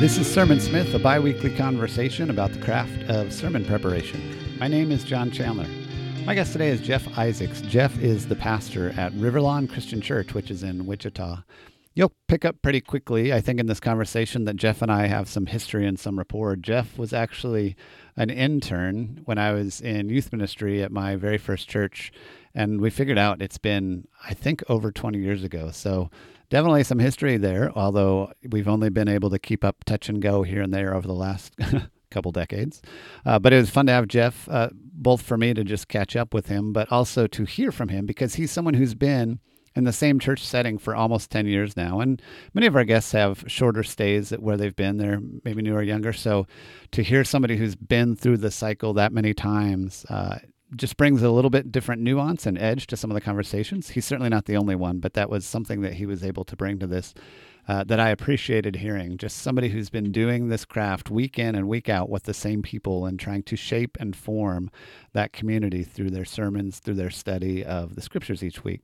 This is Sermonsmith, a bi weekly conversation about the craft of sermon preparation. My name is John Chandler. My guest today is Jeff Isaacs. Jeff is the pastor at Riverlawn Christian Church, which is in Wichita. You'll pick up pretty quickly, I think, in this conversation that Jeff and I have some history and some rapport. Jeff was actually an intern when I was in youth ministry at my very first church, and we figured out it's been, I think, over 20 years ago. So definitely some history there, although we've only been able to keep up touch and go here and there over the last couple decades. Uh, but it was fun to have Jeff, uh, both for me to just catch up with him, but also to hear from him because he's someone who's been in the same church setting for almost 10 years now. And many of our guests have shorter stays at where they've been. They're maybe newer or younger. So to hear somebody who's been through the cycle that many times uh, just brings a little bit different nuance and edge to some of the conversations. He's certainly not the only one, but that was something that he was able to bring to this uh, that I appreciated hearing. Just somebody who's been doing this craft week in and week out with the same people and trying to shape and form that community through their sermons, through their study of the scriptures each week.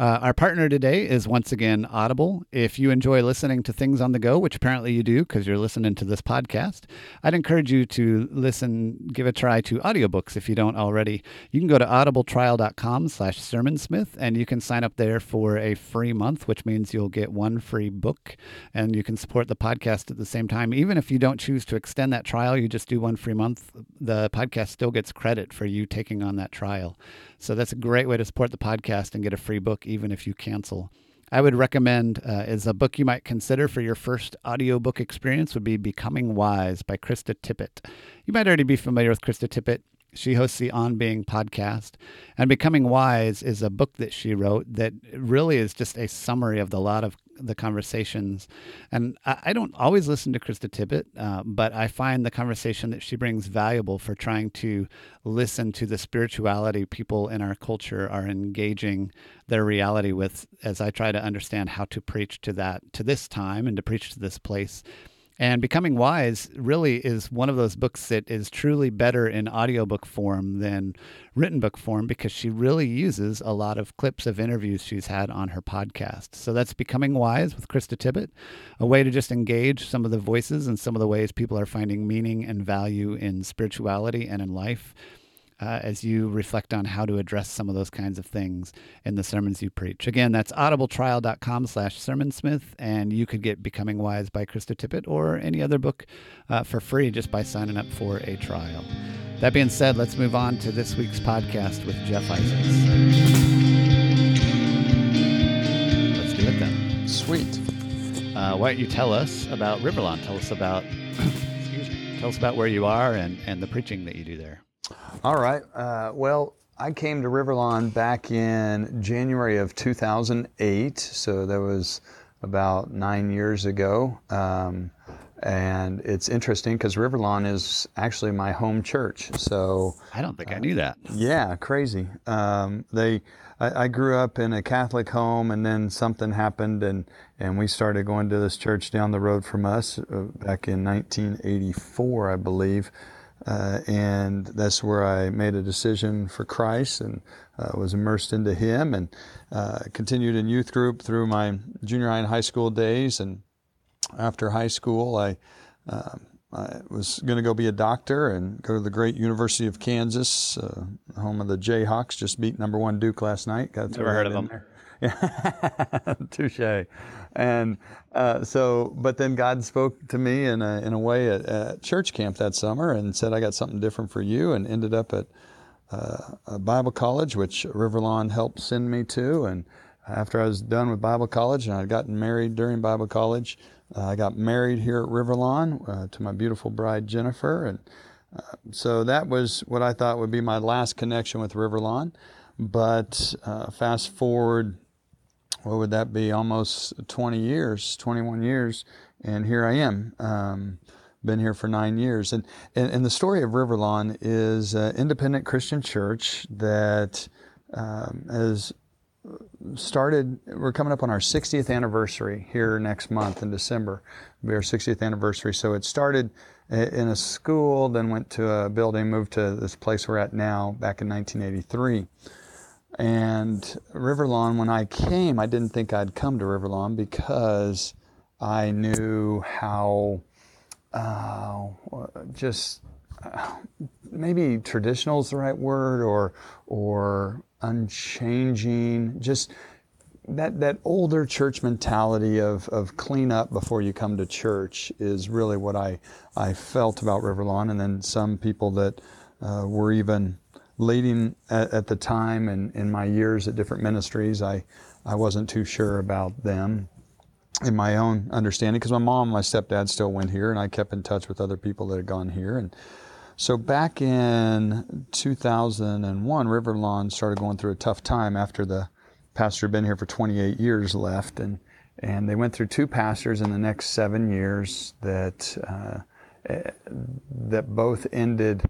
Uh, our partner today is once again Audible. If you enjoy listening to things on the go, which apparently you do because you're listening to this podcast, I'd encourage you to listen, give a try to audiobooks if you don't already. You can go to audibletrial.com slash sermonsmith and you can sign up there for a free month, which means you'll get one free book and you can support the podcast at the same time. Even if you don't choose to extend that trial, you just do one free month, the podcast still gets credit for you taking on that trial. So that's a great way to support the podcast and get a free book even if you cancel. I would recommend uh, is a book you might consider for your first audiobook experience would be Becoming Wise by Krista Tippett. You might already be familiar with Krista Tippett. She hosts the On Being podcast. And Becoming Wise is a book that she wrote that really is just a summary of the lot of the conversations. And I, I don't always listen to Krista Tippett, uh, but I find the conversation that she brings valuable for trying to listen to the spirituality people in our culture are engaging their reality with as I try to understand how to preach to that, to this time and to preach to this place and Becoming Wise really is one of those books that is truly better in audiobook form than written book form because she really uses a lot of clips of interviews she's had on her podcast. So that's Becoming Wise with Krista Tippett, a way to just engage some of the voices and some of the ways people are finding meaning and value in spirituality and in life uh, as you reflect on how to address some of those kinds of things in the sermons you preach. Again, that's audibletrial.com slash sermonsmith, and you could get Becoming Wise by Krista Tippett or any other book uh, for free just by signing up for a trial. That being said, let's move on to this week's podcast with Jeff Isaacs. Let's do it then. Sweet. Uh, why don't you tell us about Riverlawn? Tell us about, excuse me, tell us about where you are and, and the preaching that you do there. All right. Uh, well, I came to Riverlawn back in January of 2008, so that was about nine years ago. Um, and it's interesting because Riverlawn is actually my home church. So I don't think uh, I knew that. Yeah, crazy. Um, they, I, I, grew up in a Catholic home, and then something happened, and and we started going to this church down the road from us uh, back in 1984, I believe. Uh, and that's where I made a decision for Christ and uh, was immersed into Him and uh, continued in youth group through my junior high and high school days. And after high school, I, um, I was going to go be a doctor and go to the great University of Kansas, uh, home of the Jayhawks. Just beat number one Duke last night. Got Never heard of them. There. Yeah, touche. And uh, so, but then God spoke to me in a, in a way at, at, church camp that summer and said, I got something different for you, and ended up at uh, a Bible college, which Riverlawn helped send me to. And after I was done with Bible college and I'd gotten married during Bible college, uh, I got married here at Riverlawn uh, to my beautiful bride, Jennifer. And uh, so that was what I thought would be my last connection with Riverlawn. But uh, fast forward what would that be? Almost 20 years, 21 years, and here I am. Um, been here for nine years, and, and and the story of Riverlawn is an independent Christian church that um, has started. We're coming up on our 60th anniversary here next month in December. It'll be our 60th anniversary. So it started in a school, then went to a building, moved to this place we're at now back in 1983. And Riverlawn, when I came, I didn't think I'd come to Riverlawn because I knew how uh, just uh, maybe traditional is the right word, or or unchanging. Just that that older church mentality of of clean up before you come to church is really what I I felt about Riverlawn, and then some people that uh, were even leading at, at, the time and in my years at different ministries, I I wasn't too sure about them in my own understanding because my mom, and my stepdad still went here, and I kept in touch with other people that had gone here and. So back in 2001, Riverlawn started going through a tough time after the pastor had been here for 28 years left, and and they went through two pastors in the next seven years that uh, eh, that both ended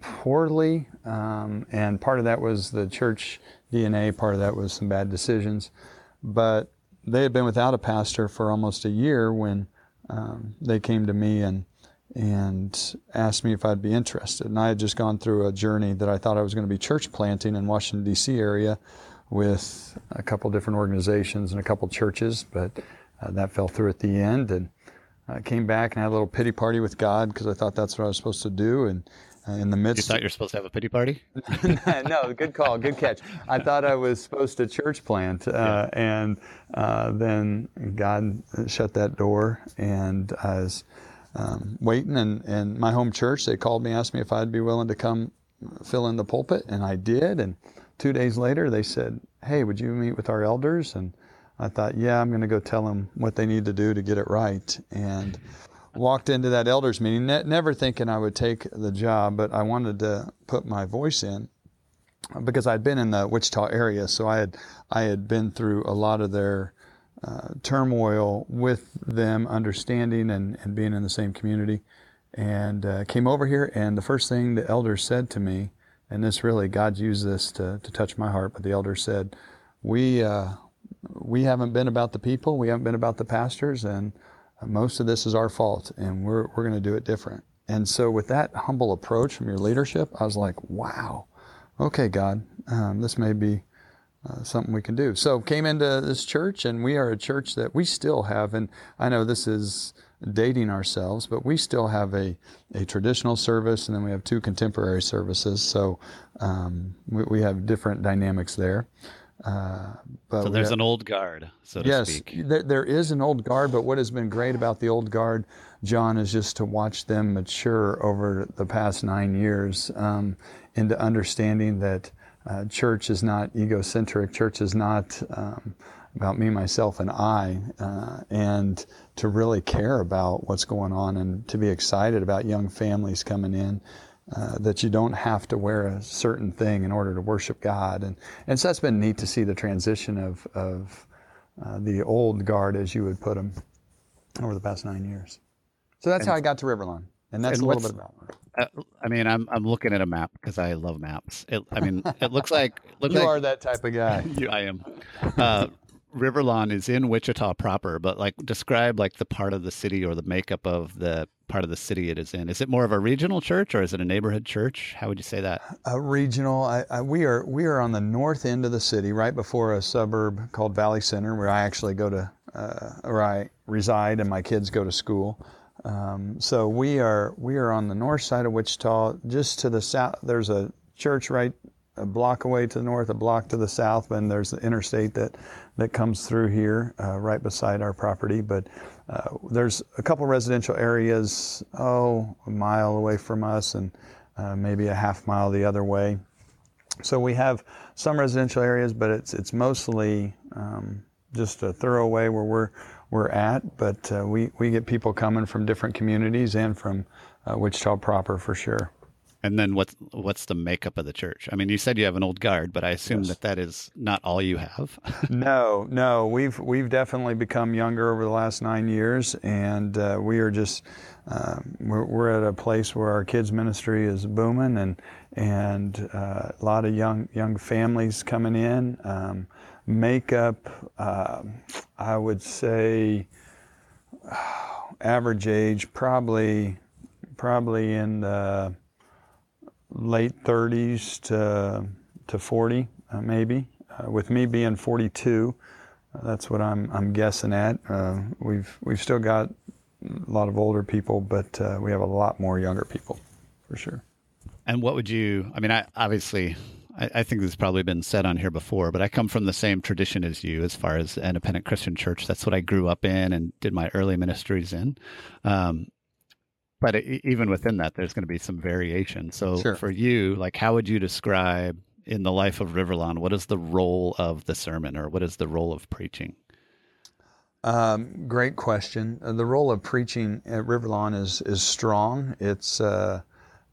poorly, um, and part of that was the church DNA, part of that was some bad decisions, but they had been without a pastor for almost a year when um, they came to me and and asked me if I'd be interested. And I had just gone through a journey that I thought I was going to be church planting in Washington D.C. area with a couple different organizations and a couple churches, but uh, that fell through at the end. And I came back and had a little pity party with God because I thought that's what I was supposed to do. And in the midst, you thought you were supposed to have a pity party? no, good call, good catch. I thought I was supposed to church plant, uh, yeah. and uh, then God shut that door, and I was um, waiting. And, and my home church, they called me, asked me if I'd be willing to come fill in the pulpit, and I did. And two days later, they said, Hey, would you meet with our elders? And I thought, Yeah, I'm going to go tell them what they need to do to get it right. And walked into that elders meeting, ne- never thinking I would take the job, but I wanted to put my voice in because I'd been in the Wichita area, so I had I had been through a lot of their uh, turmoil with them, understanding and, and being in the same community, and uh, came over here. And the first thing the elders said to me and this really God used this to, to touch my heart. But the elder said, "We uh, we haven't been about the people. We haven't been about the pastors, and most of this is our fault, and we're we're going to do it different." And so, with that humble approach from your leadership, I was like, "Wow, okay, God, um, this may be." Uh, something we can do. So came into this church, and we are a church that we still have, and I know this is dating ourselves, but we still have a, a traditional service and then we have two contemporary services. So um, we, we, have different dynamics there. Uh, but so there's have, an old guard, so to yes, speak. Yes, there, there is an old guard, but what has been great about the old guard, John, is just to watch them mature over the past nine years um, into understanding that uh, church is not egocentric, church is not. Um, about me, myself, and I, uh, and to really care about what's going on and to be excited about young families coming in. Uh, that you don't have to wear a certain thing in order to worship God, and and so that's been neat to see the transition of of uh, the old guard, as you would put them, over the past nine years. So that's and, how I got to Riverlawn, and that's and a little bit about. Uh, I mean, I'm I'm looking at a map because I love maps. It, I mean, it looks like you like, are that type of guy. you, I am. Riverlawn is in Wichita proper, but like describe like the part of the city or the makeup of the part of the city it is in. Is it more of a regional church or is it a neighborhood church? How would you say that? A regional. I, I, we are we are on the north end of the city, right before a suburb called Valley Center, where I actually go to, uh, where I reside, and my kids go to school. Um, so we are we are on the north side of Wichita, just to the south. There's a church right a block away to the north, a block to the south, and there's the interstate that, that comes through here uh, right beside our property. But uh, there's a couple residential areas, oh, a mile away from us and uh, maybe a half mile the other way. So we have some residential areas, but it's, it's mostly um, just a thorough way where we're, we're at. But uh, we, we get people coming from different communities and from uh, Wichita proper for sure. And then what's what's the makeup of the church? I mean, you said you have an old guard, but I assume yes. that that is not all you have. no, no, we've we've definitely become younger over the last nine years, and uh, we are just uh, we're, we're at a place where our kids ministry is booming, and and uh, a lot of young young families coming in. Um, makeup, um, I would say, average age probably probably in the late 30s to, to 40, uh, maybe. Uh, with me being 42, uh, that's what I'm, I'm guessing at. Uh, we've, we've still got a lot of older people, but uh, we have a lot more younger people, for sure. And what would you? I mean, I obviously, I, I, think this has probably been said on here before, but I come from the same tradition as you as far as independent Christian church. That's what I grew up in and did my early ministries in. Um, but it, even within that, there's going to be some variation. So sure. for you, like, how would you describe in the life of Riverlawn? What is the role of the sermon, or what is the role of preaching? Um, great question. Uh, the role of preaching at Riverlawn is is strong. It's uh,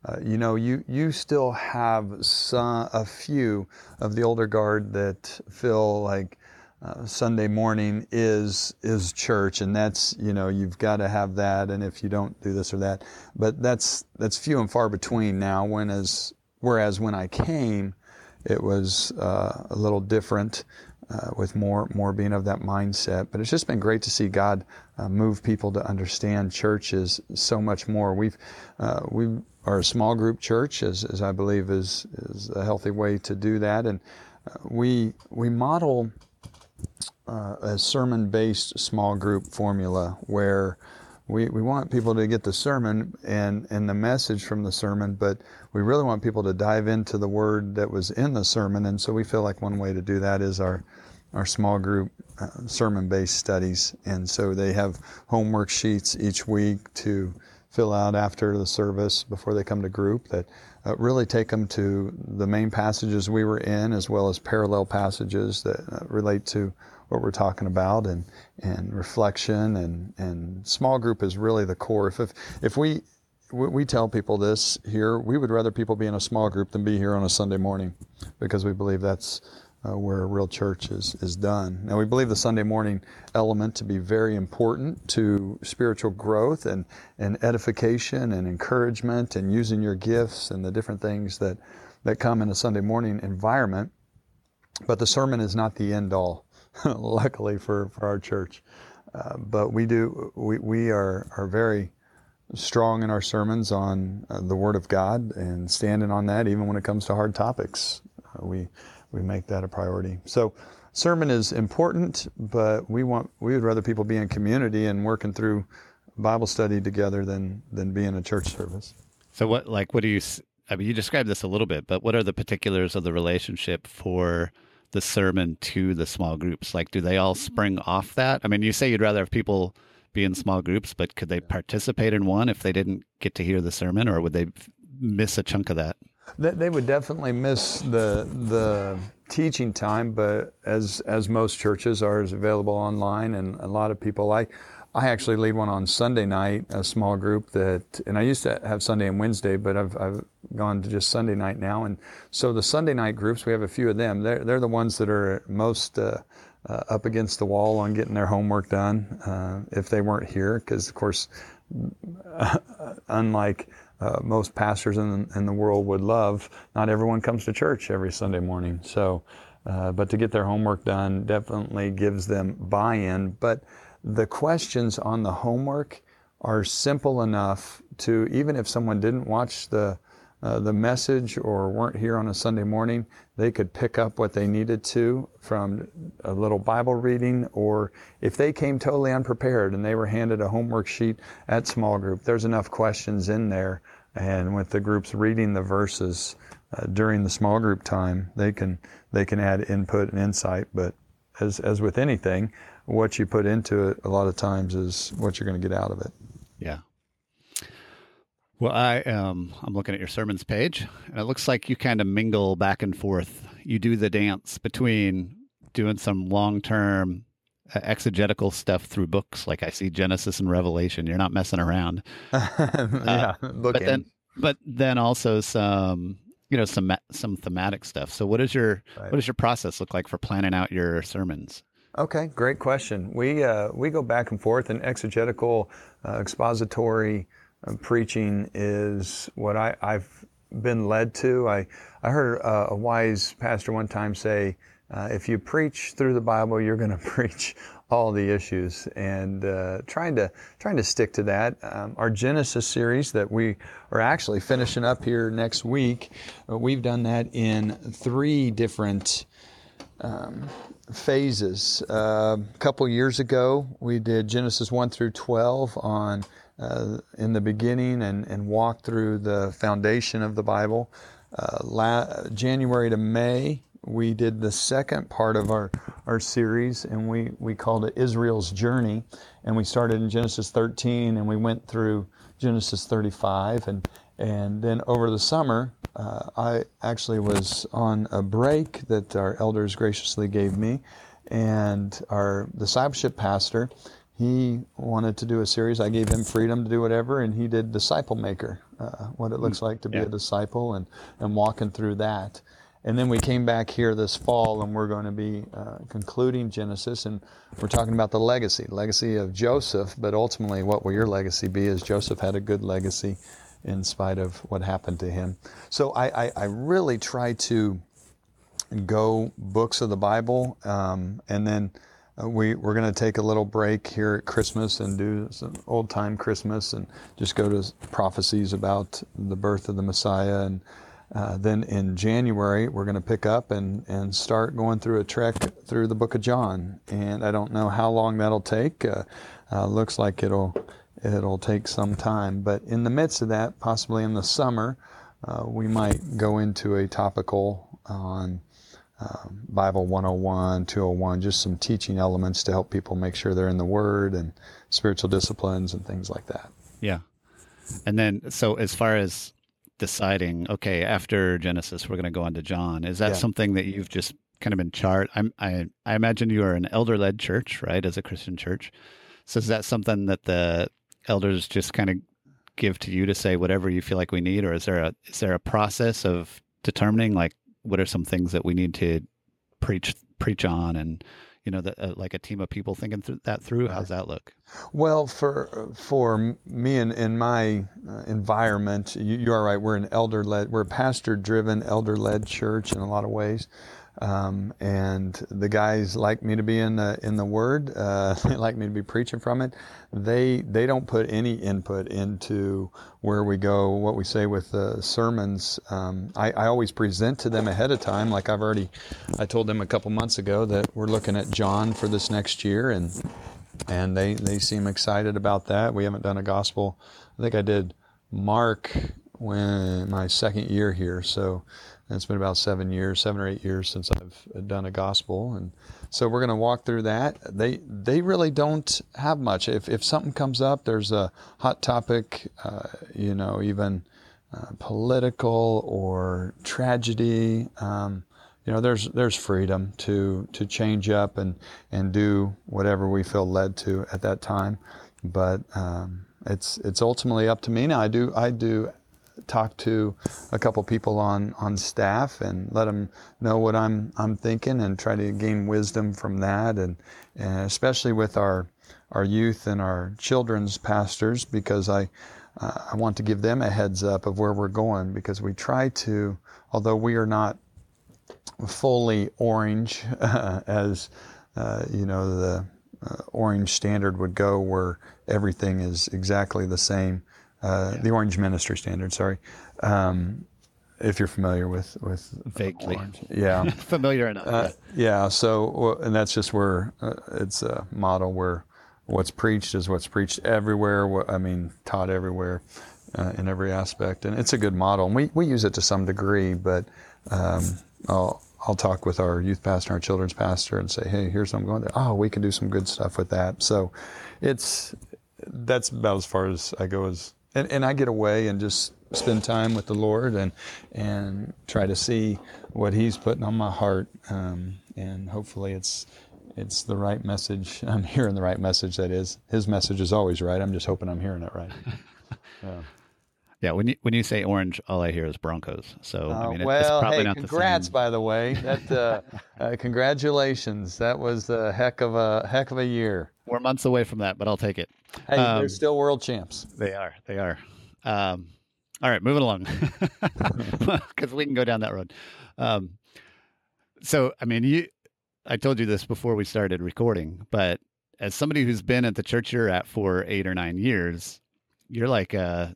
uh, you know you you still have some a few of the older guard that feel like uh, Sunday morning is is church, and that's you know you've got to have that, and if you don't do this or that, but that's that's few and far between now. When as whereas when I came, it was uh, a little different uh, with more more being of that mindset. But it's just been great to see God uh, move people to understand church is so much more. We've uh, we are a small group church, as, as I believe is is a healthy way to do that, and uh, we we model uh, a sermon based small group formula where we, we want people to get the sermon and, and the message from the sermon, but we really want people to dive into the word that was in the sermon. And so we feel like one way to do that is our, our small group uh, sermon based studies. And so they have homework sheets each week to fill out after the service before they come to group that uh, really take them to the main passages we were in as well as parallel passages that uh, relate to what we're talking about and, and reflection and, and small group is really the core. If, if, if we, we tell people this here, we would rather people be in a small group than be here on a Sunday morning because we believe that's uh, where a real church is, is done. Now, we believe the Sunday morning element to be very important to spiritual growth and, and edification and encouragement and using your gifts and the different things that, that come in a Sunday morning environment. But the sermon is not the end all. luckily for, for our church. Uh, but we do, we, we are, are very strong in our sermons on uh, the Word of God and standing on that even when it comes to hard topics. Uh, we, we make that a priority. So, sermon is important, but we want, we would rather people be in community and working through Bible study together than, than be in a church service. So, what, like, what do you, I mean, you described this a little bit, but what are the particulars of the relationship for the sermon to the small groups? Like, do they all spring off that? I mean, you say you'd rather have people be in small groups, but could they participate in one if they didn't get to hear the sermon, or would they miss a chunk of that? They would definitely miss the the teaching time, but as as most churches, are is available online, and a lot of people. I I actually lead one on Sunday night, a small group that, and I used to have Sunday and Wednesday, but I've, I've gone to just Sunday night now. And so the Sunday night groups, we have a few of them. They're, they're the ones that are most uh, uh, up against the wall on getting their homework done uh, if they weren't here. Because, of course, unlike uh, most pastors in, in the world would love, not everyone comes to church every Sunday morning. So, uh, but to get their homework done definitely gives them buy in. But the questions on the homework are simple enough to even if someone didn't watch the uh, the message or weren't here on a Sunday morning, they could pick up what they needed to from a little Bible reading, or if they came totally unprepared and they were handed a homework sheet at small group, there's enough questions in there. And with the groups reading the verses uh, during the small group time, they can they can add input and insight. But as as with anything, what you put into it a lot of times is what you're going to get out of it. Yeah. Well, I um I'm looking at your sermons page, and it looks like you kind of mingle back and forth. You do the dance between doing some long term uh, exegetical stuff through books, like I see Genesis and Revelation. You're not messing around. yeah, uh, but then but then also some you know some some thematic stuff. So what is your right. what does your process look like for planning out your sermons? Okay, great question. We uh, we go back and forth, in exegetical, uh, expository uh, preaching is what I, have been led to. I I heard uh, a wise pastor one time say, uh, "If you preach through the Bible, you're going to preach all the issues," and uh, trying to trying to stick to that. Um, our Genesis series that we are actually finishing up here next week, we've done that in three different. Um, phases. Uh, a couple years ago, we did Genesis 1 through 12 on uh, in the beginning and, and walked through the foundation of the Bible. Uh, la- January to May, we did the second part of our, our series, and we, we called it Israel's Journey. And we started in Genesis 13, and we went through Genesis 35. And, and then over the summer, uh, I actually was on a break that our elders graciously gave me, and our discipleship pastor, he wanted to do a series. I gave him freedom to do whatever, and he did Disciple Maker, uh, what it looks like to be Yeah. a disciple, and, and walking through that. And then we came back here this fall, and we're going to be uh, concluding Genesis, and we're talking about the legacy, legacy of Joseph. But ultimately, what will your legacy be? Is Joseph had a good legacy, in spite of what happened to him. So I, I, I really try to go books of the Bible, um, and then we we're going to take a little break here at Christmas and do some old time Christmas and just go to prophecies about the birth of the Messiah and. Uh, then in January, we're going to pick up and, and start going through a trek through the book of John. And I don't know how long that'll take. Uh, uh, looks like it'll it'll take some time. But in the midst of that, possibly in the summer, uh, we might go into a topical on um, Bible 101, 201, just some teaching elements to help people make sure they're in the Word and spiritual disciplines and things like that. Yeah. And then, so as far as deciding, okay, after Genesis, we're going to go on to John, is that Yeah. something that you've just kind of been chart? I'm, I, I imagine you are an elder led church, right? As a Christian church. So is that something that the elders just kind of give to you to say whatever you feel like we need? Or is there a, is there a process of determining like what are some things that we need to preach, preach on and, you know, the, uh, like a team of people thinking through that through? How's that look? Well, for for me and in my uh, environment, you, you are right. We're an elder led, we're a pastor driven, elder led church in a lot of ways. Um, and the guys like me to be in the in the Word. Uh, they like me to be preaching from it. They they don't put any input into where we go, what we say with the sermons. Um, I, I always present to them ahead of time, like I've already. I told them a couple months ago that we're looking at John for this next year, and and they they seem excited about that. We haven't done a gospel. I think I did Mark when my second year here, so it's been about seven years, seven or eight years since I've done a gospel, and so we're going to walk through that. They they really don't have much. If if something comes up, there's a hot topic, uh, you know, even uh, political or tragedy. Um, you know, there's there's freedom to to change up and and do whatever we feel led to at that time, but um, it's it's ultimately up to me. Now I do I do talk to a couple people on on staff and let them know what I'm I'm thinking and try to gain wisdom from that. And, and especially with our our youth and our children's pastors because I uh, I want to give them a heads up of where we're going because we try to although we are not fully orange uh, as uh, you know the uh, orange standard would go where everything is exactly the same uh, the orange ministry standard sorry um, if you're familiar with with Vaguely. orange. yeah Familiar enough. uh, yeah so and that's just where uh, it's a model where what's preached is what's preached everywhere wha- i mean taught everywhere uh, in every aspect and it's a good model and we, we use it to some degree but um, I'll, I'll talk with our youth pastor our children's pastor and say hey here's what i'm going to oh we can do some good stuff with that so it's that's about as far as i go as and, and i get away and just spend time with the lord and and try to see what he's putting on my heart um, and hopefully it's it's the right message i'm hearing the right message that is his message is always right i'm just hoping i'm hearing it right yeah. Yeah, when you when you say orange, all I hear is Broncos. So I Uh, mean, it- well, it's probably hey, not congrats, the same. by the way. That uh, uh, congratulations. That was a heck of a heck of a year. We're months away from that, but I'll take it. Hey, Um, they're still world champs. They are. They are. Um, all right, moving along because we can go down that road. Um, so, I mean, you. I told you this before we started recording, but as somebody who's been at the church you're at for eight or nine years, you're like uh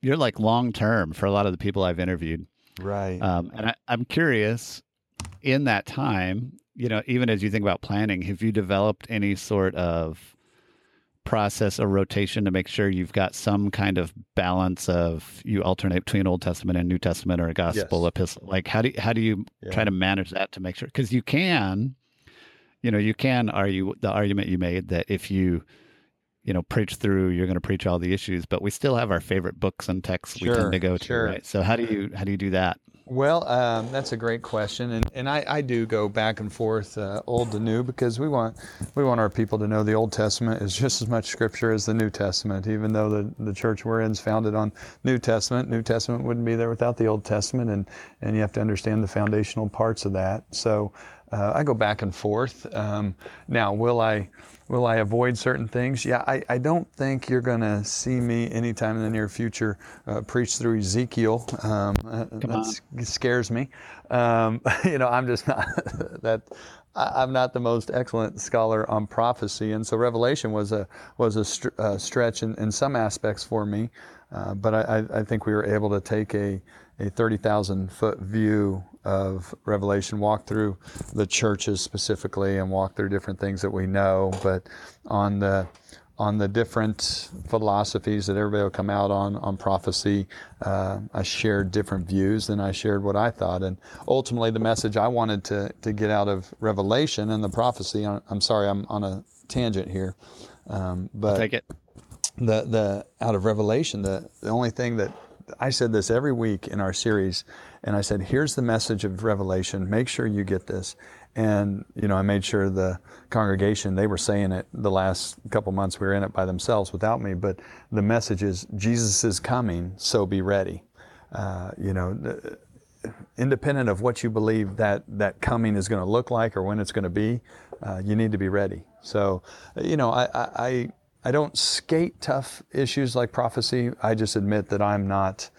you're like long term for a lot of the people I've interviewed. Right. Um, and I, I'm curious, in that time, you know, even as you think about planning, have you developed any sort of process or rotation to make sure you've got some kind of balance of you alternate between Old Testament and New Testament or a gospel Yes. epistle? Like how do you, how do you Yeah. try to manage that to make sure because you can, you know, you can argue the argument you made that if you you know preach through you're going to preach all the issues but we still have our favorite books and texts we tend to go to sure. right so how do you how do you do that Well, um, that's a great question, and, and I, I do go back and forth, uh, old to new, because we want we want our people to know the Old Testament is just as much Scripture as the New Testament. Even though the, the church we're in is founded on New Testament, New Testament wouldn't be there without the Old Testament, and and you have to understand the foundational parts of that. So uh, I go back and forth. Um, now, will I will I avoid certain things? Yeah, I, I don't think you're going to see me anytime in the near future uh, preach through Ezekiel. Um, uh, that's, it scares me. Um, you know, I'm just not that. I'm not the most excellent scholar on prophecy, and so Revelation was a was a str- uh, stretch in, in some aspects for me. Uh, but I- I think we were able to take a a 30,000 foot view of Revelation, walk through the churches specifically, and walk through different things that we know. But on the on the different philosophies that everybody will come out on on prophecy, uh, I shared different views, and I shared what I thought. And ultimately, the message I wanted to to get out of Revelation and the prophecy. I'm I'm sorry, I'm on a tangent here, um, but take it the the out of Revelation, the the only thing that I said this every week in our series, and I said, here's the message of Revelation. Make sure you get this. And you know, I made sure the congregation they were saying it the last couple months we were in it by themselves without me. But the message is Jesus is coming, so be ready. Uh, you know. independent of what you believe that that coming is going to look like or when it's going to be, uh, you need to be ready. So, you know, I, I I don't skate tough issues like prophecy. I just admit that I'm not.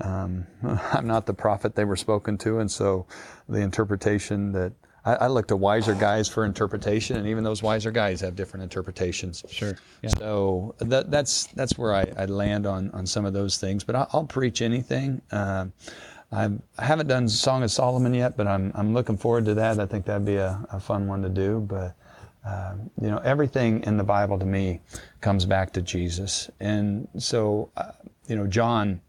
Um, I'm not the prophet they were spoken to, and so the interpretation that I, I look to wiser guys for interpretation, and even those wiser guys have different interpretations. Sure, yeah. So that, that's that's where I, I land on on some of those things. But I, I'll preach anything. Um, I'm, I haven't done Song of Solomon yet, but I'm I'm looking forward to that. I think that'd be a, a fun one to do. But um, you know, everything in the Bible to me comes back to Jesus, and so uh, you know, John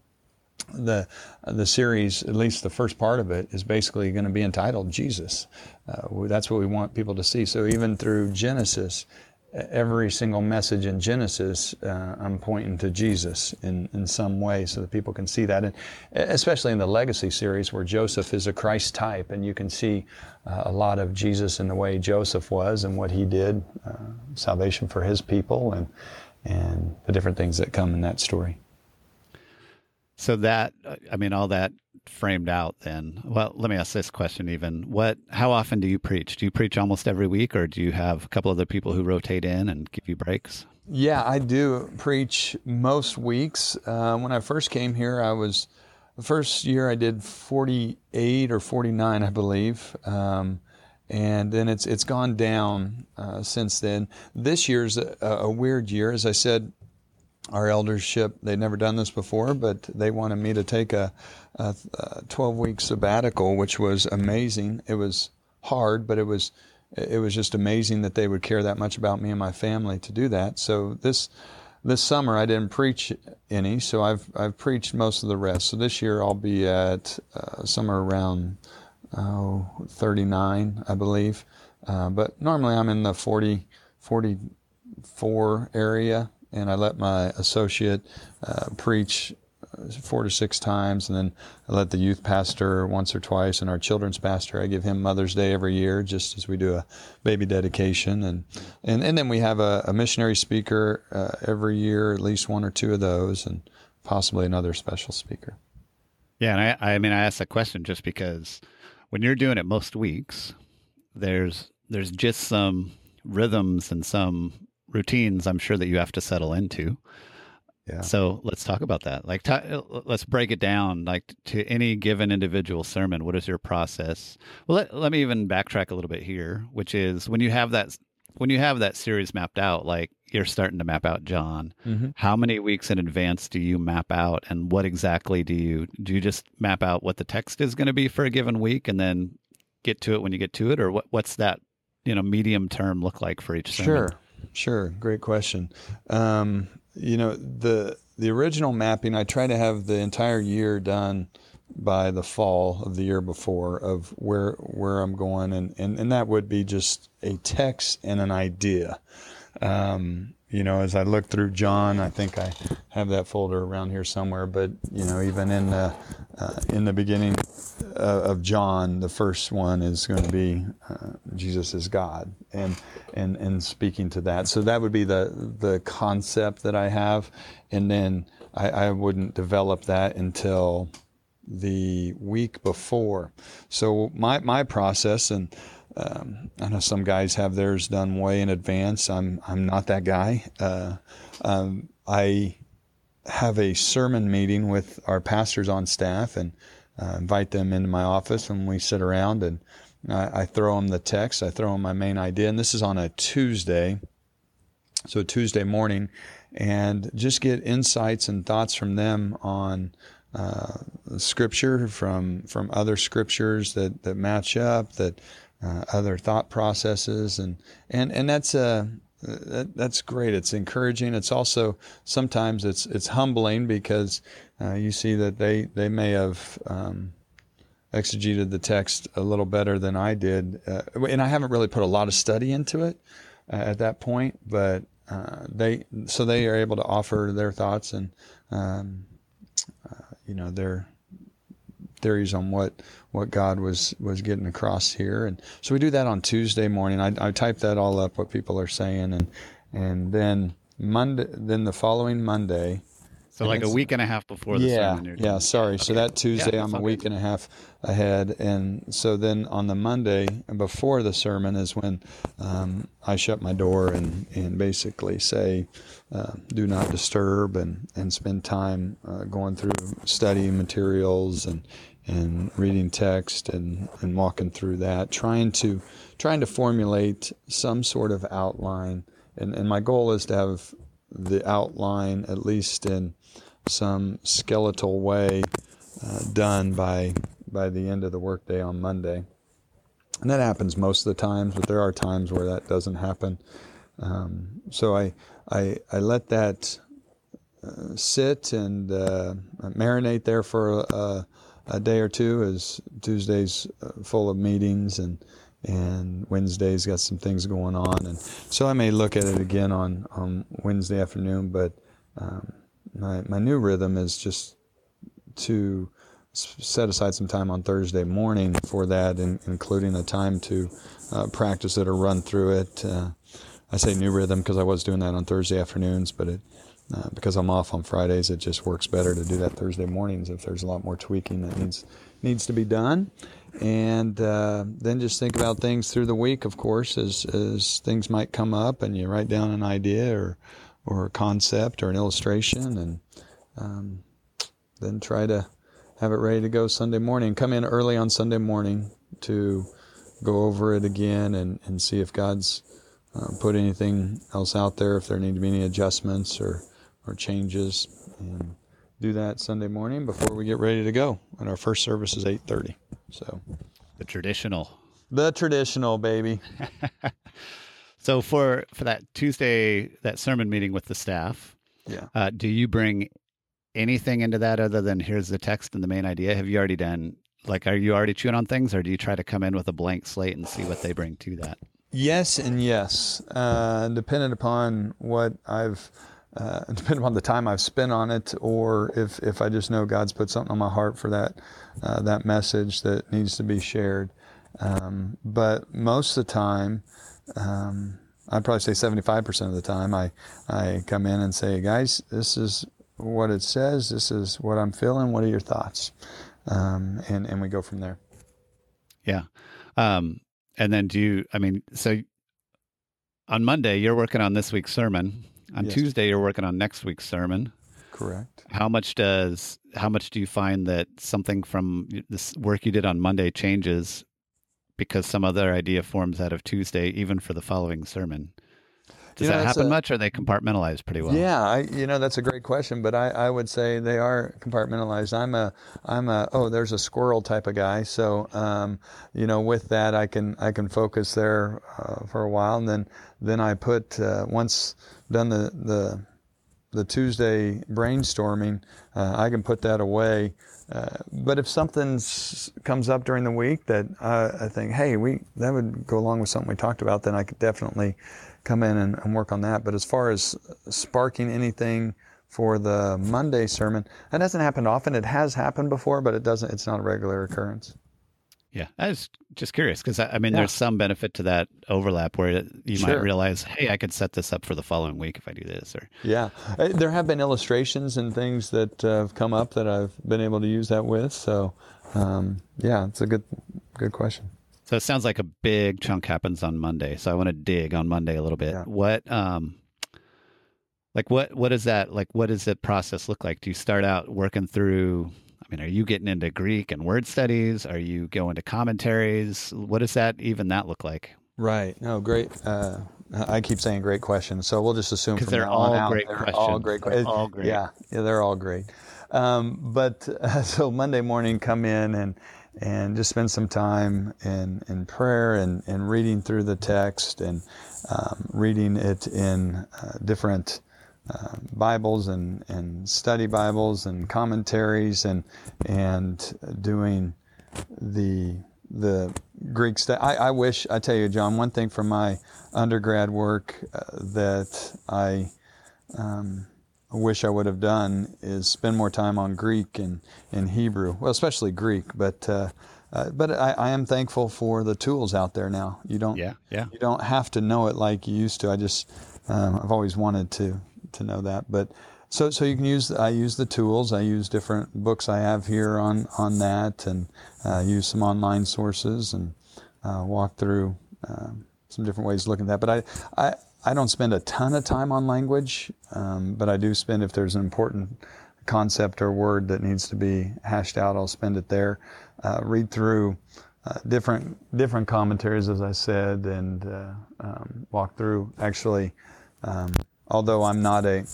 the the series, at least the first part of it, is basically going to be entitled Jesus. Uh, that's what we want people to see. So even through Genesis, every single message in Genesis, uh, I'm pointing to Jesus in, in some way, so that people can see that. And especially in the Legacy series, where Joseph is a Christ type, and you can see uh, a lot of Jesus in the way Joseph was and what he did, uh, salvation for his people, and and the different things that come in that story. So that, uh, I mean, all that framed out then. Well, let me ask this question even. What, how often do you preach? Do you preach almost every week or do you have a couple other people who rotate in and give you breaks? Yeah, I do preach most weeks. Uh, when I first came here, I was the first year I did 48 or 49, I believe. Um, and then it's it's gone down uh, since then. This year's a, a weird year, as I said. Our eldership, they'd never done this before, but they wanted me to take a, a, a 12 week sabbatical, which was amazing. It was hard, but it was it was just amazing that they would care that much about me and my family to do that. So this this summer I didn't preach any, so I've I've preached most of the rest. So this year I'll be at uh, somewhere around oh, 39, I believe. Uh, but normally I'm in the 40, 44 area, and I let my associate uh, preach uh, four to six times, and then I let the youth pastor once or twice, and our children's pastor, I give him Mother's Day every year, just as we do a baby dedication, and and, and then we have a, a missionary speaker uh, every year, at least one or two of those, and possibly another special speaker. Yeah, and I, I mean, I asked that question just because when you're doing it most weeks, there's there's just some rhythms and some routines I'm sure that you have to settle into. Yeah. So let's talk about that. Like, ta let's break it down. Like to any given individual sermon, what is your process? Well, let, let me even backtrack a little bit here, which is when you have that when you have that series mapped out, like you're starting to map out John. Mm-hmm. How many weeks in advance do you map out, and what exactly do you do? You just map out what the text is going to be for a given week, and then get to it when you get to it, or what? What's that you know medium term look like for each sermon? Sure, sure. Great question. Um, you know the the original mapping. I try to have the entire year done by the fall of the year before of where where I'm going, and and, and that would be just a text and an idea. Um, you know, as I look through John, I think I have that folder around here somewhere. But you know, even in the uh, in the beginning uh, of John, the first one is going to be uh, Jesus is God, and and and speaking to that. So that would be the the concept that I have, and then I, I wouldn't develop that until the week before. So my my process and um, I know some guys have theirs done way in advance. I'm I'm not that guy. Uh, um, I have a sermon meeting with our pastors on staff and uh, invite them into my office and we sit around and I, I, throw them the text. I throw them my main idea, and this is on a Tuesday, so Tuesday morning, and just get insights and thoughts from them on uh, scripture from from other scriptures that that match up that uh, other thought processes, and and and that's uh, that, that's great. It's encouraging. It's also sometimes it's it's humbling because uh, you see that they they may have. Um, exegeted the text a little better than I did, uh, and I haven't really put a lot of study into it uh, at that point. But they so they are able to offer their thoughts and um, you know their theories on what what God was was getting across here. And so we do that on Tuesday morning. I, I type that all up, what people are saying, and and then Monday, then the following Monday. So like a week and a half before the yeah, sermon. Yeah, sorry. Okay. So that Tuesday, yeah, I'm a week good. and a half ahead, and so then on the Monday before the sermon is when um, I shut my door and and basically say, uh, do not disturb, and and spend time uh, going through study materials and and reading text and, and walking through that, trying to trying to formulate some sort of outline. And, and my goal is to have the outline at least in some skeletal way uh, done by by the end of the workday on Monday. And that happens most of the times, but there are times where that doesn't happen. Um, so I, I I let that uh, sit and uh, marinate there for a, a day or two as Tuesday's uh, full of meetings and and Wednesday's got some things going on. And so I may look at it again on, on Wednesday afternoon but um, my, my new rhythm is just to set aside some time on Thursday morning for that and including a time to uh, practice it or run through it. Uh, I say new rhythm because I was doing that on Thursday afternoons but it uh, because I'm off on Fridays, it just works better to do that Thursday mornings if there's a lot more tweaking that needs needs to be done. And uh, then just think about things through the week, of course, as as things might come up, and you write down an idea or or a concept or an illustration, and um, then try to have it ready to go Sunday morning. Come in early on Sunday morning to go over it again and, and see if God's uh, put anything else out there, if there need to be any adjustments or or changes and do that Sunday morning before we get ready to go. And our first service is 8:30. So the traditional. The traditional, baby. so for for that Tuesday that sermon meeting with the staff, yeah. Uh, do you bring anything into that other than here's the text and the main idea? Have you already done like are you already chewing on things or do you try to come in with a blank slate and see what they bring to that? Yes and yes, uh, dependent upon what I've uh, depending upon the time I've spent on it, or if, if I just know God's put something on my heart for that uh, that message that needs to be shared. Um, but most of the time, um, I'd probably say 75% of the time, I I come in and say, guys, this is what it says. This is what I'm feeling. What are your thoughts? Um, and and we go from there. Yeah. Um, and then do you? I mean, so on Monday you're working on this week's sermon on yes. Tuesday, you're working on next week's sermon. Correct. How much does how much do you find that something from this work you did on Monday changes because some other idea forms out of Tuesday, even for the following sermon? Does You know, that happen a- much, or are they compartmentalized pretty well? Yeah, I, you know that's a great question, but I, I would say they are compartmentalized. I'm a I'm a oh there's a squirrel type of guy, so um, you know with that I can I can focus there uh, for a while, and then then I put uh, once done the the the Tuesday brainstorming, uh, I can put that away. Uh, but if something comes up during the week that uh, I think, hey, we that would go along with something we talked about, then I could definitely come in and, and work on that. But as far as sparking anything for the Monday sermon, that hasn't happened often. It has happened before, but it doesn't. It's not a regular occurrence. Yeah, I was just curious because I, I mean, Yeah. there's some benefit to that overlap where you might realize, hey, I could set this up for the following week if I do this, or Yeah, Uh, there have been illustrations and things that uh, have come up that I've been able to use that with. So, um, yeah, it's a good good question. So. It sounds like a big chunk happens on Monday. So I want to dig on Monday a little bit. Yeah. What, um, like what what is that like? What does the process look like? Do you start out working through? I mean, are you getting into Greek and word studies? Are you going to commentaries? What does that even that look like? Right. No, great. Uh, I keep saying great questions, so we'll just assume 'Cause from they're all out, great they're questions. All great questions. all great. Yeah, yeah, they're all great. Um, but uh, so Monday morning, come in and and just spend some time in in prayer and and reading through the text and um, reading it in uh, different. Uh, Bibles and, and study Bibles and commentaries and and doing the the Greek stuff. I, I wish I tell you, John, one thing from my undergrad work uh, that I um, wish I would have done is spend more time on Greek and, and Hebrew. Well, especially Greek, but uh, uh, but I, I am thankful for the tools out there now. You don't Yeah, yeah. you don't have to know it like you used to. I just um, I've always wanted to to know that, but. So, so you can use. I use the tools. I use different books I have here on on that, and uh, use some online sources and uh, walk through um, some different ways of looking at that. But I, I, I don't spend a ton of time on language, um, but I do spend if there's an important concept or word that needs to be hashed out, I'll spend it there. Uh, read through uh, different different commentaries, as I said, and uh, um, walk through. Actually, um, although I'm not a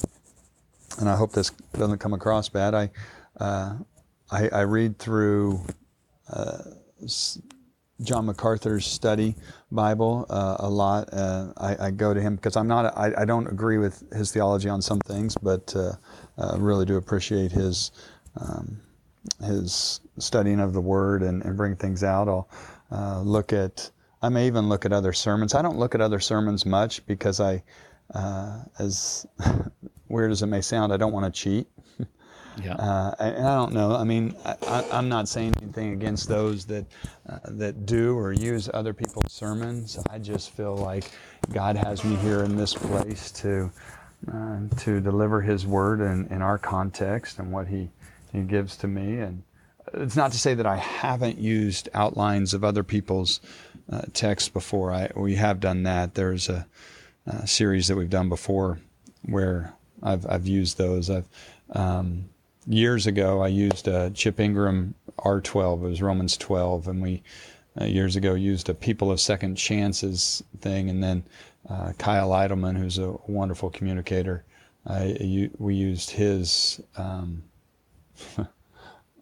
and I hope this doesn't come across bad. I uh, I, I read through uh, John MacArthur's study Bible uh, a lot. Uh, I, I go to him because I'm not. I, I don't agree with his theology on some things, but uh, uh, really do appreciate his um, his studying of the Word and, and bring things out. I'll uh, look at. I may even look at other sermons. I don't look at other sermons much because I, uh, as weird as it may sound, I don't want to cheat. Yeah. Uh, and I don't know. I mean, I, I'm not saying anything against those that uh, that do or use other people's sermons. I just feel like God has me here in this place to uh, to deliver His word in, in our context and what He He gives to me. And it's not to say that I haven't used outlines of other people's uh, texts before. I we have done that. There's a, a series that we've done before where I've I've used those. I've um, years ago I used a Chip Ingram R12. It was Romans 12, and we uh, years ago used a People of Second Chances thing, and then uh, Kyle Idleman, who's a wonderful communicator, I, u- we used his. Um,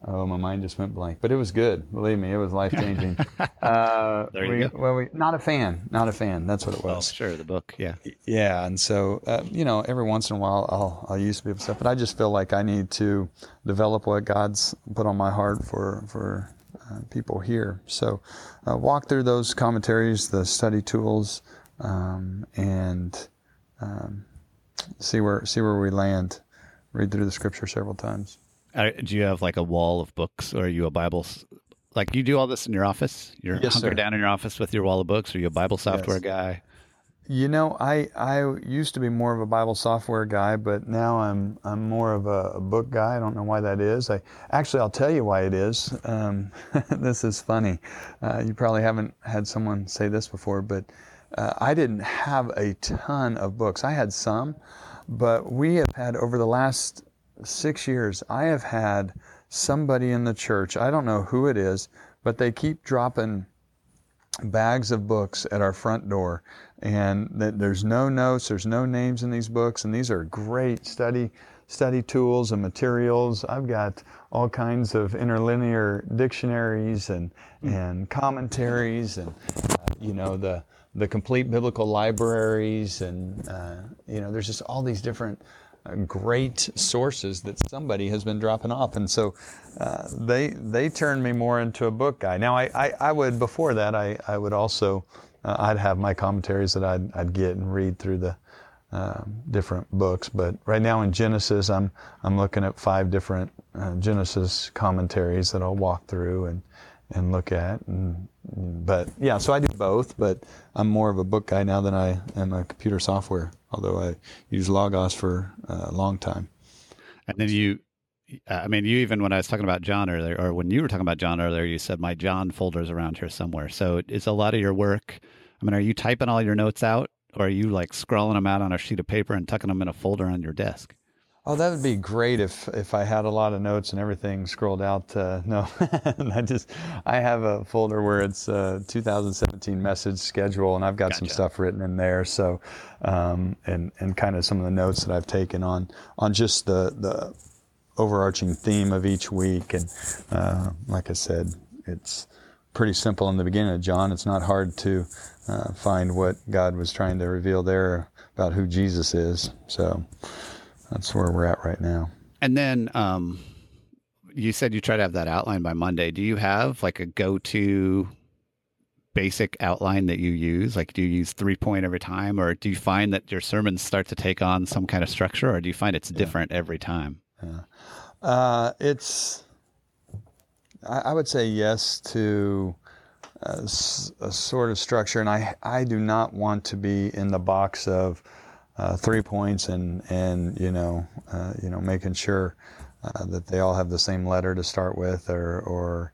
oh, my mind just went blank, but it was good. Believe me, it was life changing. uh, There you we, go. Well, we not a fan, not a fan. That's what it was. sure. The book. Yeah. Yeah, and so uh, you know, every once in a while, I'll I'll use people's stuff, but I just feel like I need to develop what God's put on my heart for for uh, people here. So, uh, walk through those commentaries, the study tools, um, and um, see where see where we land. Read through the scripture several times. Do you have like a wall of books, or are you a Bible? Like you do all this in your office? You're Yes, hunkered sir. down in your office with your wall of books. Are you a Bible software guy? You know, I I used to be more of a Bible software guy, but now I'm I'm more of a, a book guy. I don't know why that is. I actually I'll tell you why it is. Um, this is funny. Uh, you probably haven't had someone say this before, but uh, I didn't have a ton of books. I had some, but we have had over the last six years. I have had somebody in the church. I don't know who it is, but they keep dropping bags of books at our front door, and that there's no notes, there's no names in these books, and these are great study study tools and materials. I've got all kinds of interlinear dictionaries and mm. and commentaries, and uh, you know the the complete biblical libraries, and uh, you know there's just all these different great sources that somebody has been dropping off, and so uh, they they turned me more into a book guy. Now I, I, I would before that I, I would also uh, I'd have my commentaries that I'd, I'd get and read through the um, different books, but right now in Genesis I'm I'm looking at five different uh, Genesis commentaries that I'll walk through and and look at. And but yeah so I do both but I'm more of a book guy now than I am a computer software although I use Logos for uh, a long time. And then you, I mean, you even when I was talking about John earlier, or when you were talking about John earlier, you said my John folder's around here somewhere. So it's a lot of your work. I mean, are you typing all your notes out, or are you like scrawling them out on a sheet of paper and tucking them in a folder on your desk? Oh, that would be great if if I had a lot of notes and everything scrolled out. Uh, no, I just I have a folder where it's a 2017 message schedule, and I've got gotcha. some stuff written in there. So, um, and and kind of some of the notes that I've taken on on just the the overarching theme of each week. And uh, like I said, it's pretty simple in the beginning of John. It's not hard to uh, find what God was trying to reveal there about who Jesus is. So that's where we're at right now. And then um, you said you try to have that outline by Monday. Do you have like a go to basic outline that you use? Like, do you use three point every time, or do you find that your sermons start to take on some kind of structure, or do you find it's different every time? Yeah. Uh, it's, I, I, would say yes to a, a, sort of structure, and I, I do not want to be in the box of, uh, three points and and you know uh, you know making sure uh, that they all have the same letter to start with or or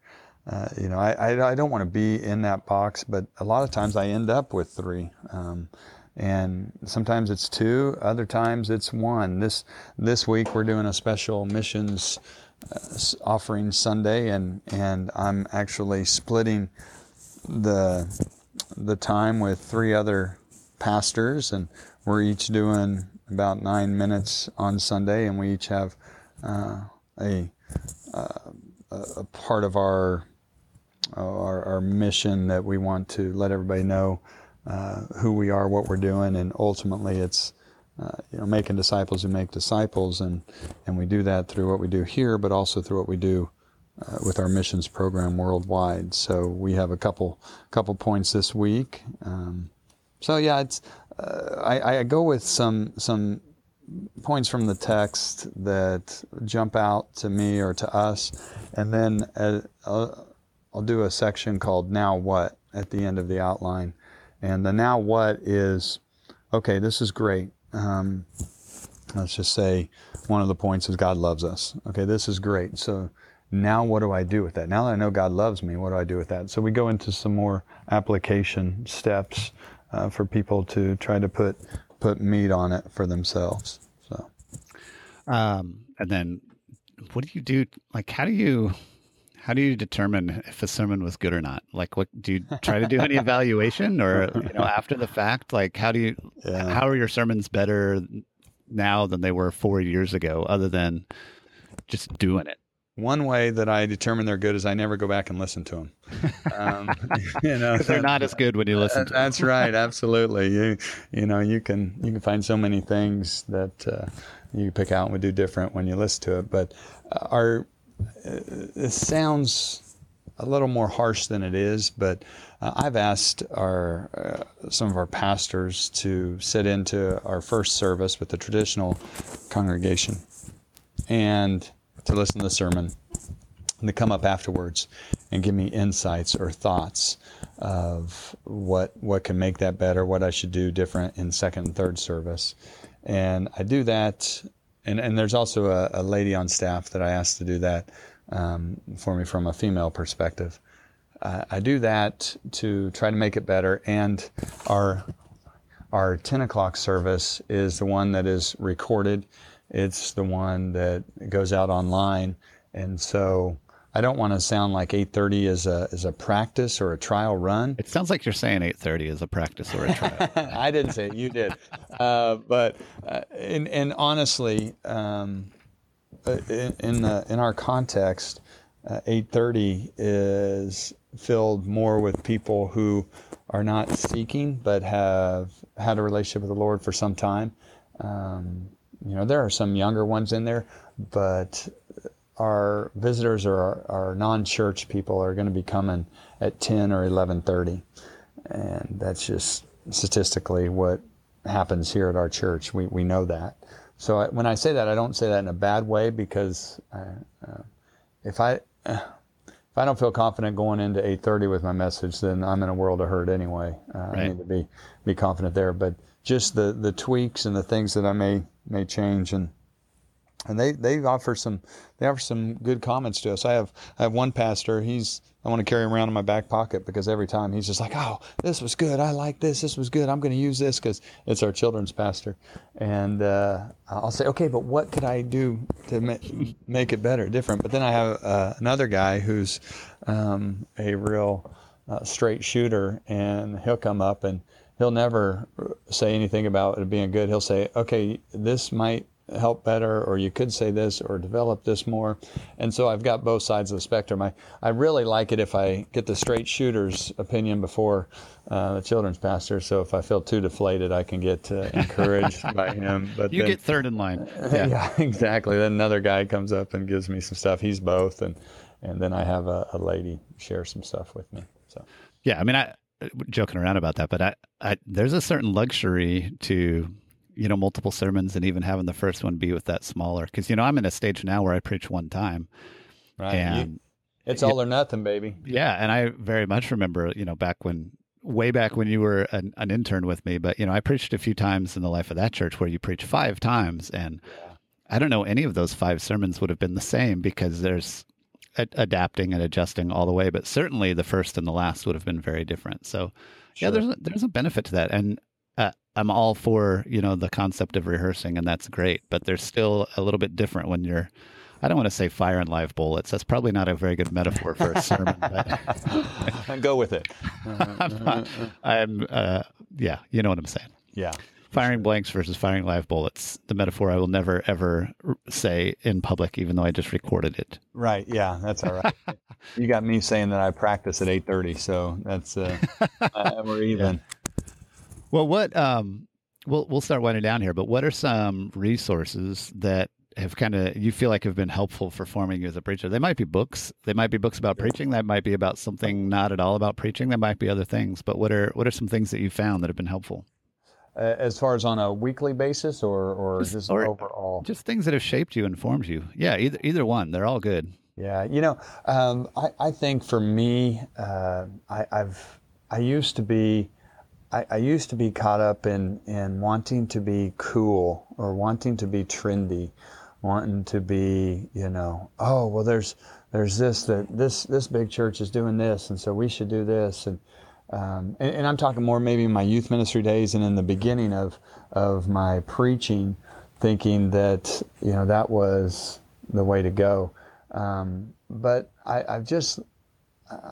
uh, you know I, I, I don't want to be in that box but a lot of times I end up with three um, and sometimes it's two other times it's one. This this week we're doing a special missions uh, offering Sunday and and I'm actually splitting the the time with three other pastors and we're each doing about nine minutes on Sunday, and we each have uh, a, uh, a part of our, our, our mission that we want to let everybody know uh, who we are, what we're doing, and ultimately it's uh, you know making disciples who make disciples, and and we do that through what we do here, but also through what we do. Uh, with our missions program worldwide, so we have a couple couple points this week. Um, so yeah, it's uh, I, I, go with some some points from the text that jump out to me or to us, and then uh, I'll, I'll do a section called "Now What" at the end of the outline, and the "Now What" is okay. This is great. Um, let's just say one of the points is God loves us. Okay, this is great. So now what do I do with that? Now that I know God loves me, what do I do with that? So we go into some more application steps uh, for people to try to put put meat on it for themselves. So, um, and then what do you do? Like, how do you how do you determine if a sermon was good or not? Like, what do you try to do any evaluation or you know after the fact? Like, how do you yeah. how are your sermons better now than they were four years ago? Other than just doing it. One way that I determine they're good is I never go back and listen to them. Um, you know, they're not as good when you listen. to That's right, absolutely. You you know you can you can find so many things that uh, you pick out and would do different when you listen to it. But uh, our uh, it sounds a little more harsh than it is. But uh, I've asked our uh, some of our pastors to sit into our first service with the traditional congregation, and to listen to the sermon and to come up afterwards and give me insights or thoughts of what what can make that better, what I should do different in second and third service. And I do that, and, and there's also a, a lady on staff that I asked to do that um, for me from a female perspective. Uh, I do that to try to make it better, and our our 10 o'clock service is the one that is recorded it's the one that goes out online. And so I don't want to sound like 8:30 is a is a practice or a trial run. It sounds like you're saying 8:30 is a practice or a trial. I didn't say it. You did. Uh, but uh, and and honestly, um, uh, in in, the, in our context, uh, 8:30 is filled more with people who are not seeking but have had a relationship with the Lord for some time. Um, you know, there are some younger ones in there, but our visitors or our, our non-church people are going to be coming at 10 or 11:30, and that's just statistically what happens here at our church. We we know that. So I, when I say that, I don't say that in a bad way because I, uh, if I uh, if I don't feel confident going into 8:30 with my message, then I'm in a world of hurt anyway. Uh, right. I need to be be confident there. But just the the tweaks and the things that I may may change and and they they offer some they offer some good comments to us. I have I have one pastor. He's I want to carry him around in my back pocket because every time he's just like, oh, this was good. I like this. This was good. I'm going to use this because it's our children's pastor. And uh, I'll say, okay, but what could I do to ma- make it better, different? But then I have uh, another guy who's um, a real uh, straight shooter, and he'll come up and he'll never say anything about it being good. He'll say, okay, this might help better, or you could say this, or develop this more. And so I've got both sides of the spectrum. I, I really like it if I get the straight shooter's opinion before uh, the children's pastor. So if I feel too deflated, I can get uh, encouraged by him. But you then, get third in line. Yeah. yeah. exactly. Then another guy comes up and gives me some stuff. He's both, and and then I have a, a lady share some stuff with me. So yeah, I mean, I joking around about that, but I, I there's a certain luxury to you know, multiple sermons and even having the first one be with that smaller. Because, you know, I'm in a stage now where I preach one time. Right. And you, it's all or nothing, baby. Yeah. And I very much remember, you know, back when, way back when you were an, an intern with me, but, you know, I preached a few times in the life of that church where you preach five times. And yeah. I don't know any of those five sermons would have been the same because there's, adapting and adjusting all the way, but certainly the first and the last would have been very different. So, sure. yeah, there's a, there's a benefit to that, and uh, I'm all for you know the concept of rehearsing, and that's great. But there's still a little bit different when you're. I don't want to say fire and live bullets. That's probably not a very good metaphor for a sermon. But Go with it. I'm, I'm uh, yeah, you know what I'm saying. Yeah. Firing blanks versus firing live bullets. The metaphor I will never ever say in public, even though I just recorded it. Right. Yeah, that's all right. you got me saying that I practice at 8:30, so that's uh, uh we're even. Yeah. Well, what um, we'll we'll start winding down here, but what are some resources that have kind of you feel like have been helpful for forming you as a preacher? They might be books. They might be books about preaching. That might be about something not at all about preaching. That might be other things. But what are what are some things that you found that have been helpful? Uh, as far as on a weekly basis, or or just, just or overall, just things that have shaped you and formed you. Yeah, either either one. They're all good. Yeah, you know, um, I I think for me, uh, I, I've I used to be I, I used to be caught up in, in wanting to be cool or wanting to be trendy, wanting to be, you know, oh well, there's there's this that this this big church is doing this, and so we should do this, and um, and, and, I'm talking more maybe in my youth ministry days and in the beginning of of my preaching, thinking that you know that was the way to go. Um, but I, I've just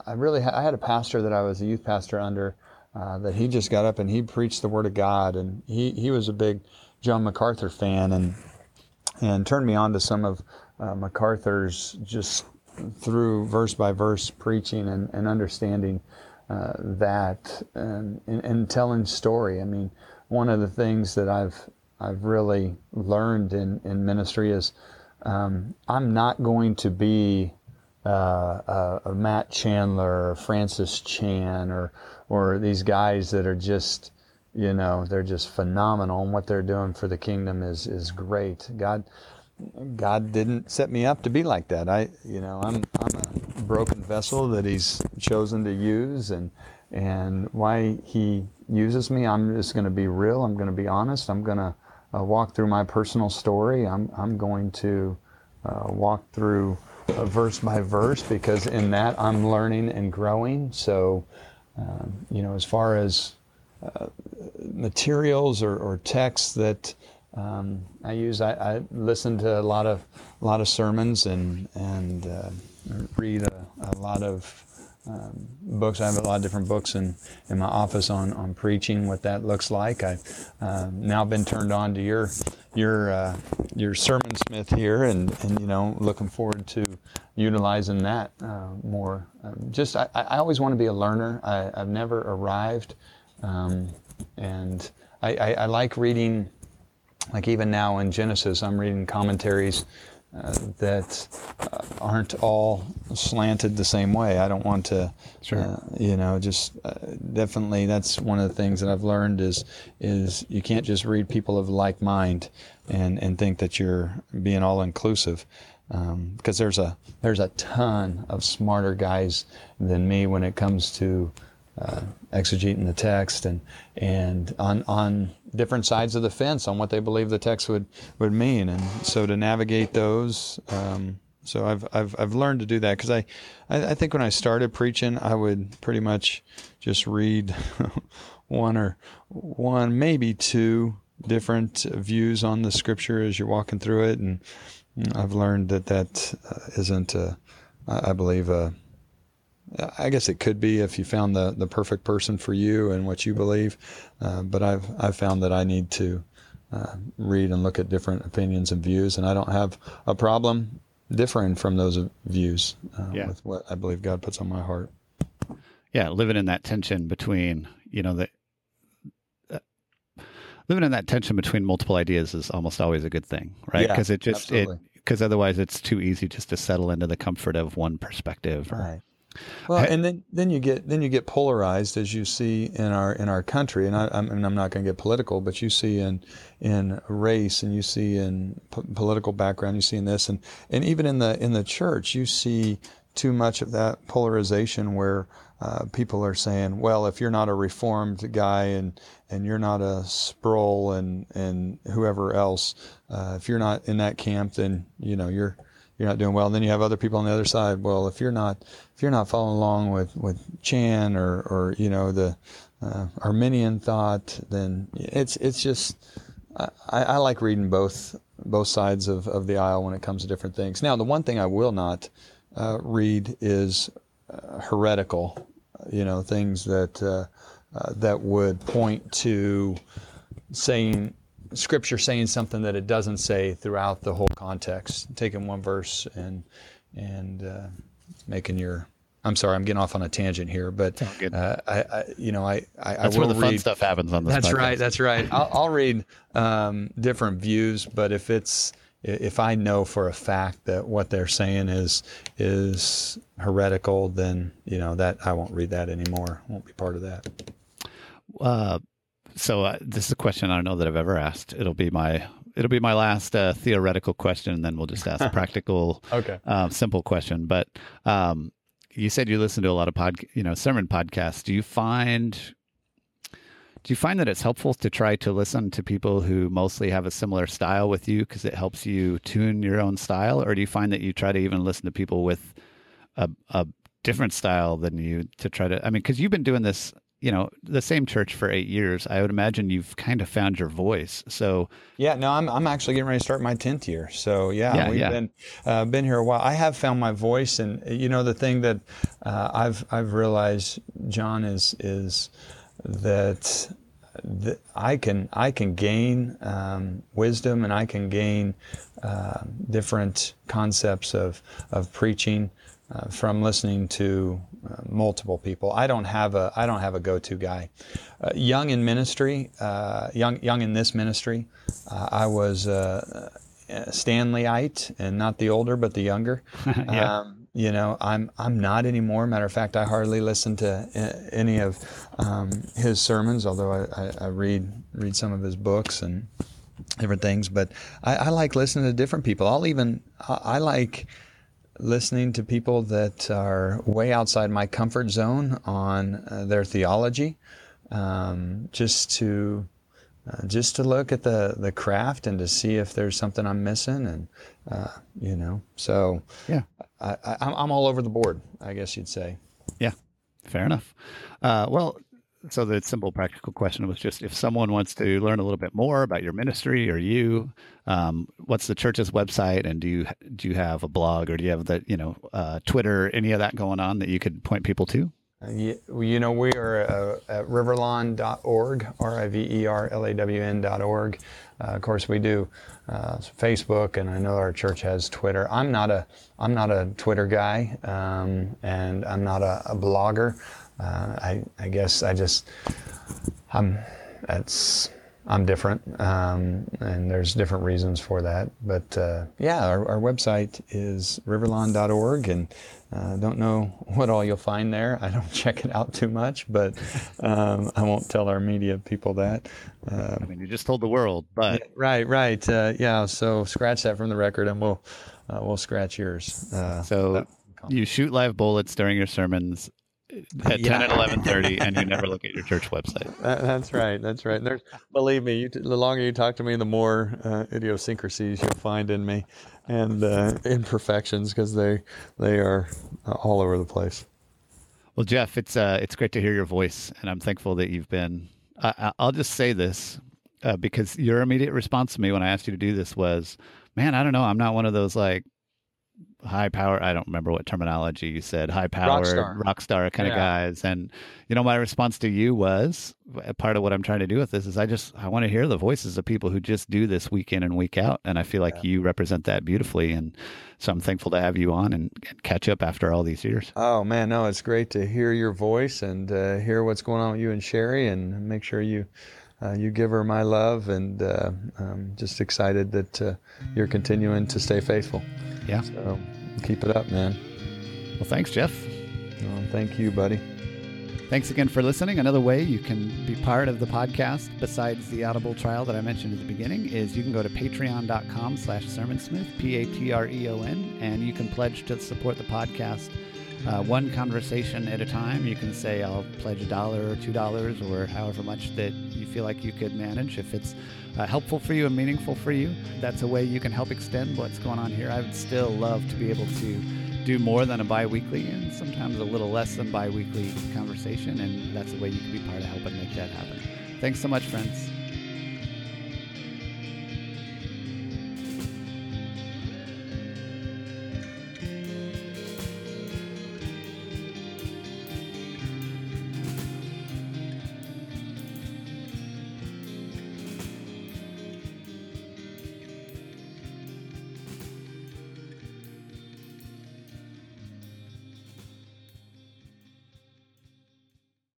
I really I had a pastor that I was a youth pastor under uh, that he just got up and he preached the word of God, and he he was a big John MacArthur fan, and and turned me on to some of uh, MacArthur's just through verse by verse preaching and, and understanding uh, that and, and, and, telling story. I mean, one of the things that I've I've really learned in, in ministry is um, I'm not going to be uh, a Matt Chandler or Francis Chan or or these guys that are just, you know, they're just phenomenal, and what they're doing for the kingdom is is great. God, God didn't set me up to be like that. I, you know, I'm I'm a broken vessel that He's chosen to use, and and why He uses me, I'm just going to be real. I'm going to be honest. I'm going to uh, walk through my personal story. I'm I'm going to uh, walk through. Uh, verse by verse because in that I'm learning and growing. So um, you know, as far as uh, materials or, or texts that um, I use I, I, listen to a lot of a lot of sermons and and uh, read a, a, lot of um, books. I have a lot of different books in, in my office on, on preaching, what that looks like. I've uh, now been turned on to your your uh, your sermon smith here, and, and you know looking forward to utilizing that uh, more. Um, just I, I always want to be a learner. I, have never arrived, um, and I, I, I like reading like even now in Genesis, I'm reading commentaries uh, that uh, aren't all slanted the same way. I don't want to, sure. uh, you know, just uh, definitely. That's one of the things that I've learned is is you can't just read people of like mind and and think that you're being all inclusive. Because um, there's a there's a ton of smarter guys than me when it comes to uh, exegeting the text and and on on different sides of the fence on what they believe the text would would mean. And so to navigate those um, so I've I've I've learned to do that. Because I, I, I think when I started preaching I would pretty much just read one or one maybe two different views on the scripture as you're walking through it. And I've learned that that uh, not a, I believe a I guess it could be if you found the, the perfect person for you and what you believe. Uh, but I've I've found that I need to uh, read and look at different opinions and views, and I don't have a problem differing from those views uh, yeah. with what I believe God puts on my heart. Yeah, living in that tension between you know the uh, living in that tension between multiple ideas is almost always a good thing, right? Because yeah, it just absolutely. it because otherwise it's too easy just to settle into the comfort of one perspective. Or, right. Well, and then, then you get then you get polarized as you see in our in our country, and I, am and I'm not going to get political, but you see in in race, and you see in p- political background, you see in this, and and even in the in the church, you see too much of that polarization where uh, people are saying, well, if you're not a reformed guy and and you're not a Sproul and and whoever else, uh, if you're not in that camp, then you know you're you're not doing well. And then you have other people on the other side. Well, if you're not if you're not following along with with Chan or or you know the uh, Arminian thought, then it's it's just I, I like reading both both sides of, of the aisle when it comes to different things. Now, the one thing I will not uh, read is uh, heretical, you know, things that uh, uh, that would point to saying scripture saying something that it doesn't say throughout the whole context, taking one verse and and uh, making your. I'm sorry, I'm getting off on a tangent here, but uh, I, I, you know, I, I, that's I where the read, fun stuff happens on this. That's podcast. right. That's right. I'll, I'll read um, different views, but if it's if I know for a fact that what they're saying is is heretical, then you know that I won't read that anymore. I won't be part of that. Uh, so uh, this is a question I don't know that I've ever asked. It'll be my it'll be my last uh, theoretical question, and then we'll just ask a practical, okay, um, simple question. But um, you said you listen to a lot of pod, you know, sermon podcasts. Do you find do you find that it's helpful to try to listen to people who mostly have a similar style with you because it helps you tune your own style, or do you find that you try to even listen to people with a, a different style than you to try to? I mean, because you've been doing this you know the same church for eight years i would imagine you've kind of found your voice. So yeah no i'm, I'm actually getting ready to start my 10th year. So yeah, yeah we've yeah. been uh, been here a while. I have found my voice and you know the thing that uh, i've i've realized john is is that that I can I can gain um, wisdom and I can gain uh, different concepts of of preaching uh, from listening to uh, multiple people. I don't have a I don't have a go-to guy. Uh, young in ministry, uh, young young in this ministry, uh, I was uh, Stanleyite, and not the older but the younger. yeah. Um, you know, I'm I'm not anymore. Matter of fact, I hardly listen to any of um, his sermons, although I, I, I, read read some of his books and different things. But I, I like listening to different people. I'll even I, I like listening to people that are way outside my comfort zone on uh, their theology, um, just to uh, just to look at the the craft and to see if there's something I'm missing, and uh, you know, so yeah, I, i'm all over the board, I guess you'd say. Yeah, fair enough. Uh, well, so the simple practical question was just if someone wants to learn a little bit more about your ministry or you, um, what's the church's website, and do you do you have a blog or do you have the you know uh, Twitter, any of that going on that you could point people to? Uh, you know, we are uh, at riverlawn.org, R-I-V-E-R-L-A-W-N.org. Uh, of course, we do uh, Facebook, and I know our church has Twitter. I'm not a I'm not a Twitter guy, um, and I'm not a, a blogger. Uh, I, I guess I just I'm that's I'm different, um, and there's different reasons for that. But uh, yeah, our, our, website is riverlawn.org, and uh, don't know what all you'll find there. I don't check it out too much, but um, I won't tell our media people that. Uh, I mean, you just told the world, but right, right, uh, yeah. So scratch that from the record, and we'll uh, we'll scratch yours. Uh, so you shoot live bullets during your sermons at yeah. 10 and 11.30 and you never look at your church website. That, that's right that's right. There's believe me you, the longer you talk to me the more uh, idiosyncrasies you'll find in me and uh, imperfections because they they are uh, all over the place. Well jeff it's uh, it's great to hear your voice and i'm thankful that you've been I, will just say this uh, because your immediate response to me when i asked you to do this was man i don't know i'm not one of those like high power i don't remember what terminology you said high power rock star, kind yeah. of guys and you know my response to you was part of what i'm trying to do with this is i just i want to hear the voices of people who just do this week in and week out and i feel like yeah. you represent that beautifully and so i'm thankful to have you on and, and, catch up after all these years oh man no it's great to hear your voice and uh, hear what's going on with you and sherry and make sure you uh, you give her my love and uh, I'm just excited that uh, you're continuing to stay faithful. Yeah. So keep it up, man. Well, thanks, Jeff. Well, thank you, buddy. Thanks again for listening. Another way you can be part of the podcast, besides the Audible trial that I mentioned at the beginning, is you can go to patreon.com slash sermonsmith, P-A-T-R-E-O-N, and you can pledge to support the podcast uh, one conversation at a time. You can say, I'll pledge a dollar or two dollars or however much that you feel like you could manage. If it's uh, helpful for you and meaningful for you, that's a way you can help extend what's going on here. I would still love to be able to do more than a bi-weekly and sometimes a little less than bi-weekly conversation and that's a way you can be part of helping make that happen. Thanks so much friends